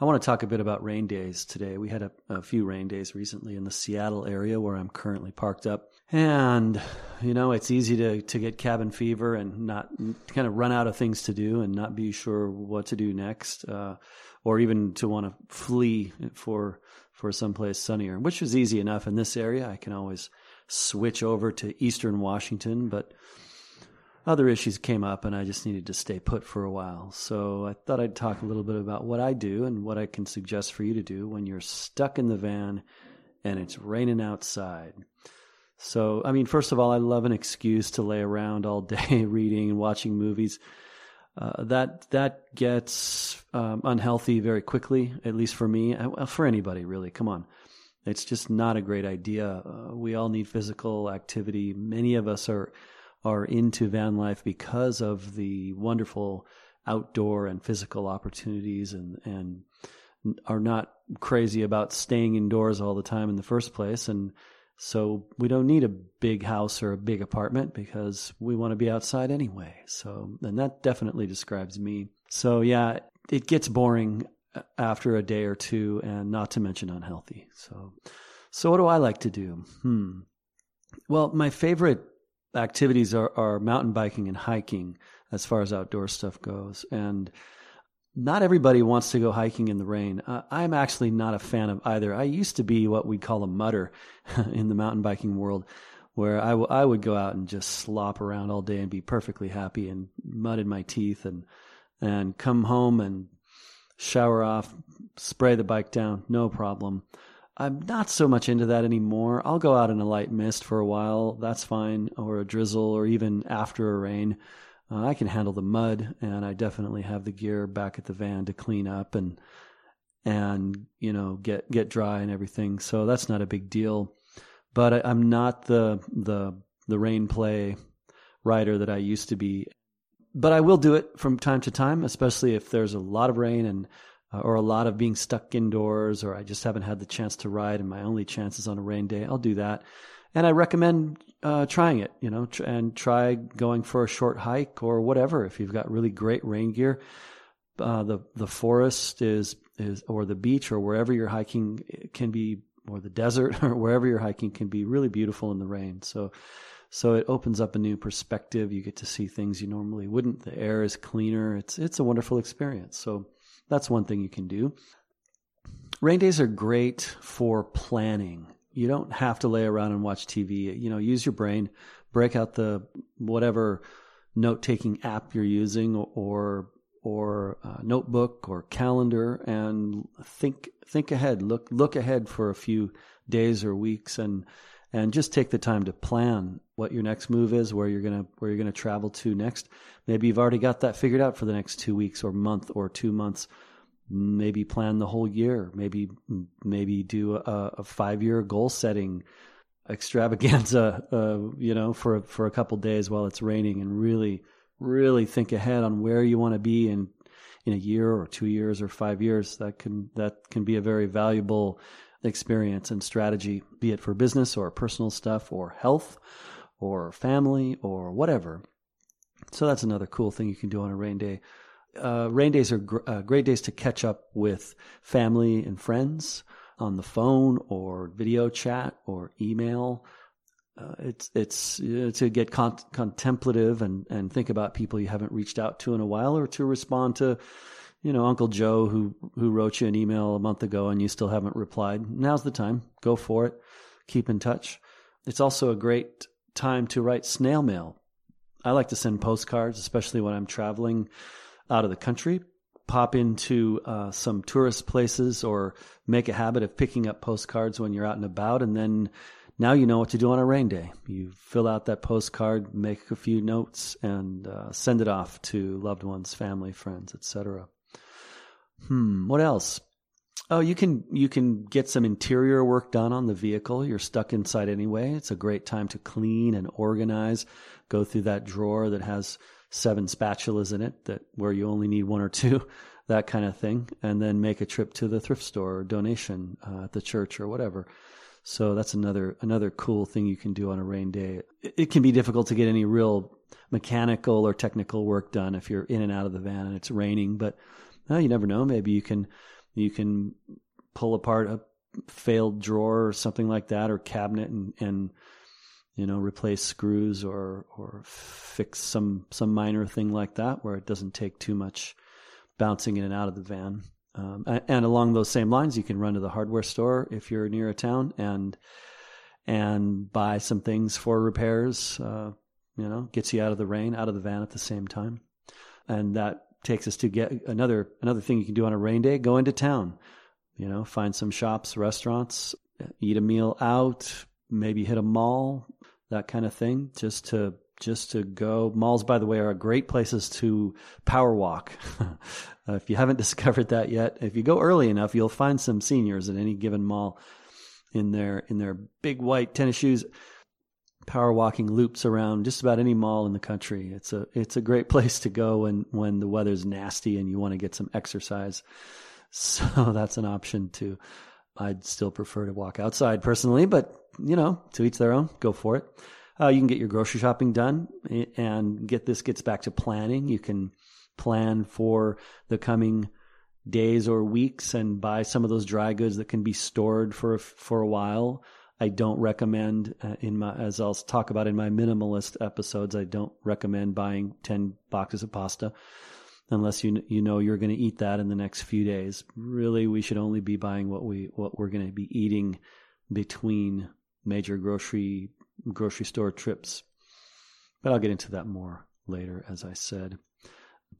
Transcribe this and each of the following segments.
I want to talk a bit about rain days today. We had a, a, few rain days recently in the Seattle area where I'm currently parked up. And, you know, it's easy to, to get cabin fever and not kind of run out of things to do and not be sure what to do next, uh, or even to want to flee for, for someplace sunnier, which is easy enough in this area. I can always switch over to Eastern Washington, but other issues came up and I just needed to stay put for a while. So I thought I'd talk a little bit about what I do and what I can suggest for you to do when you're stuck in the van and it's raining outside. So, I mean, first of all, I love an excuse to lay around all day reading and watching movies. Uh, that that gets um, unhealthy very quickly, at least for me, uh, for anybody really. Come on, it's just not a great idea. Uh, we all need physical activity. Many of us are are into van life because of the wonderful outdoor and physical opportunities and and are not crazy about staying indoors all the time in the first place. And so we don't need a big house or a big apartment because we want to be outside anyway. So and that definitely describes me. So yeah it gets boring after a day or two and not to mention unhealthy. So so what do i like to do? Hmm. Well my favorite activities are, are mountain biking and hiking as far as outdoor stuff goes. And not everybody wants to go hiking in the rain. Uh, I'm actually not a fan of either. I used to be what we'd call a mudder in the mountain biking world, where I, w- I would go out and just slop around all day and be perfectly happy and mud in my teeth and and come home and shower off, spray the bike down, no problem. I'm not so much into that anymore. I'll go out in a light mist for a while. That's fine, or a drizzle, or even after a rain. Uh, I can handle the mud, and I definitely have the gear back at the van to clean up and and you know get get dry and everything. So that's not a big deal. But I, I'm not the the the rain play rider that I used to be. But I will do it from time to time, especially if there's a lot of rain and uh, or a lot of being stuck indoors, or I just haven't had the chance to ride, and my only chance is on a rain day, I'll do that. And I recommend uh, trying it, you know, tr- and try going for a short hike or whatever. If you've got really great rain gear, uh, the the forest is is or the beach or wherever you're hiking can be, or the desert or wherever you're hiking can be really beautiful in the rain. So. So it opens up a new perspective. You get to see things you normally wouldn't. The air is cleaner. It's it's a wonderful experience. So that's one thing you can do. Rain days are great for planning. You don't have to lay around and watch TV. You know, use your brain, break out the whatever note taking app you're using or or uh, notebook or calendar and think think ahead look look ahead for a few days or weeks and and just take the time to plan what your next move is, where you're gonna where you're gonna travel to next. Maybe you've already got that figured out for the next two weeks or month or two months. Maybe plan the whole year. Maybe maybe do a, a five year goal setting extravaganza, uh, you know, for for a couple days while it's raining, and really really think ahead on where you want to be in in a year or two years or five years. That can that can be a very valuable experience and strategy, be it for business or personal stuff or health or family or whatever. So that's another cool thing you can do on a rain day. Uh, rain days are gr- uh, great days to catch up with family and friends on the phone or video chat or email. Uh, it's it's uh, to get con- contemplative and and think about people you haven't reached out to in a while, or to respond to you know, Uncle Joe who who wrote you an email a month ago and you still haven't replied. Now's the time. Go for it. Keep in touch. It's also a great time to write snail mail. I like to send postcards, especially when I'm traveling out of the country. Pop into uh, some tourist places or make a habit of picking up postcards when you're out and about, and then now you know what to do on a rain day. You fill out that postcard, make a few notes, and uh, send it off to loved ones, family, friends, etc. Hmm. What else? Oh, you can you can get some interior work done on the vehicle. You're stuck inside anyway. It's a great time to clean and organize. Go through that drawer that has seven spatulas in it that where you only need one or two, that kind of thing, and then make a trip to the thrift store or donation uh, at the church or whatever. So that's another another cool thing you can do on a rain day. It, it can be difficult to get any real mechanical or technical work done if you're in and out of the van and it's raining, but well, you never know. Maybe you can You can pull apart a failed drawer or something like that, or cabinet, and, and you know replace screws or or fix some some minor thing like that, where it doesn't take too much bouncing in and out of the van. Um, and along those same lines, you can run to the hardware store if you're near a town and and buy some things for repairs. Uh, you know, gets you out of the rain, out of the van at the same time, and that takes us to get another another thing you can do on a rain day: go into town. You know, find some shops, restaurants, eat a meal out, maybe hit a mall, that kind of thing, just to just to go. Malls, by the way, are great places to power walk. uh, if you haven't discovered that yet, if you go early enough, you'll find some seniors at any given mall in their in their big white tennis shoes, power walking loops around just about any mall in the country. It's a it's a great place to go when when the weather's nasty and you want to get some exercise. So that's an option too. I'd still prefer to walk outside personally, but you know, to each their own. Go for it. Uh, you can get your grocery shopping done and get this gets back to planning. You can plan for the coming days or weeks and buy some of those dry goods that can be stored for for a while. I don't recommend uh, in my as I'll talk about in my minimalist episodes. I don't recommend buying ten boxes of pasta unless you you know you're going to eat that in the next few days. Really, we should only be buying what we what we're going to be eating between major grocery grocery store trips. But I'll get into that more later, as I said.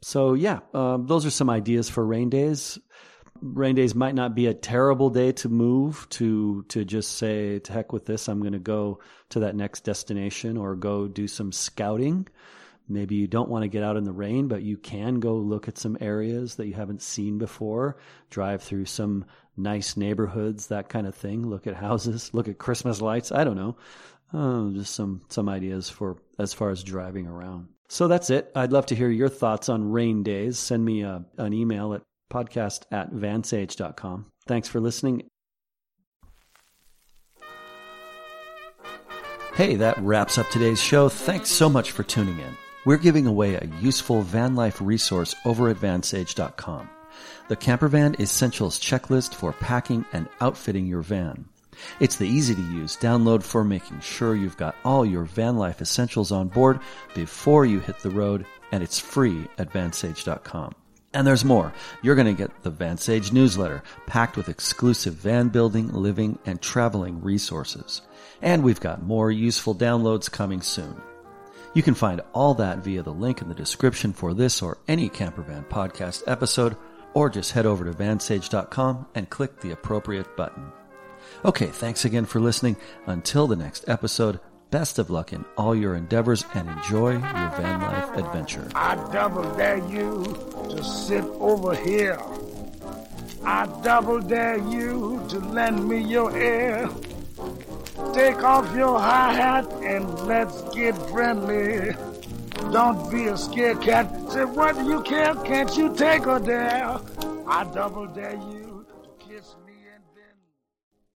So, yeah, uh, those are some ideas for rain days. Rain days might not be a terrible day to move to to just say to heck with this. I'm going to go to that next destination or go do some scouting. Maybe you don't want to get out in the rain, but you can go look at some areas that you haven't seen before. Drive through some nice neighborhoods, that kind of thing. Look at houses, look at Christmas lights. I don't know. Oh, just some some ideas for as far as driving around. So that's it. I'd love to hear your thoughts on rain days. Send me a, an email at podcast at vansage.com. Thanks for listening. Hey, that wraps up today's show. Thanks so much for tuning in. We're giving away a useful van life resource over at vansage.com. The Campervan Essentials Checklist for packing and outfitting your van. It's the easy to use download for making sure you've got all your van life essentials on board before you hit the road, and it's free at vansage.com. And there's more. You're going to get the Vansage newsletter packed with exclusive van building, living, and traveling resources. And we've got more useful downloads coming soon. You can find all that via the link in the description for this or any Campervan podcast episode, or just head over to vansage.com and click the appropriate button. Okay, thanks again for listening. Until the next episode, best of luck in all your endeavors and enjoy your van life adventure. I double dare you to sit over here. I double dare you to lend me your ear. Take off your high hat and let's get friendly. Don't be a scared cat. Say, what do you care? Can't you take a dare? I double dare you.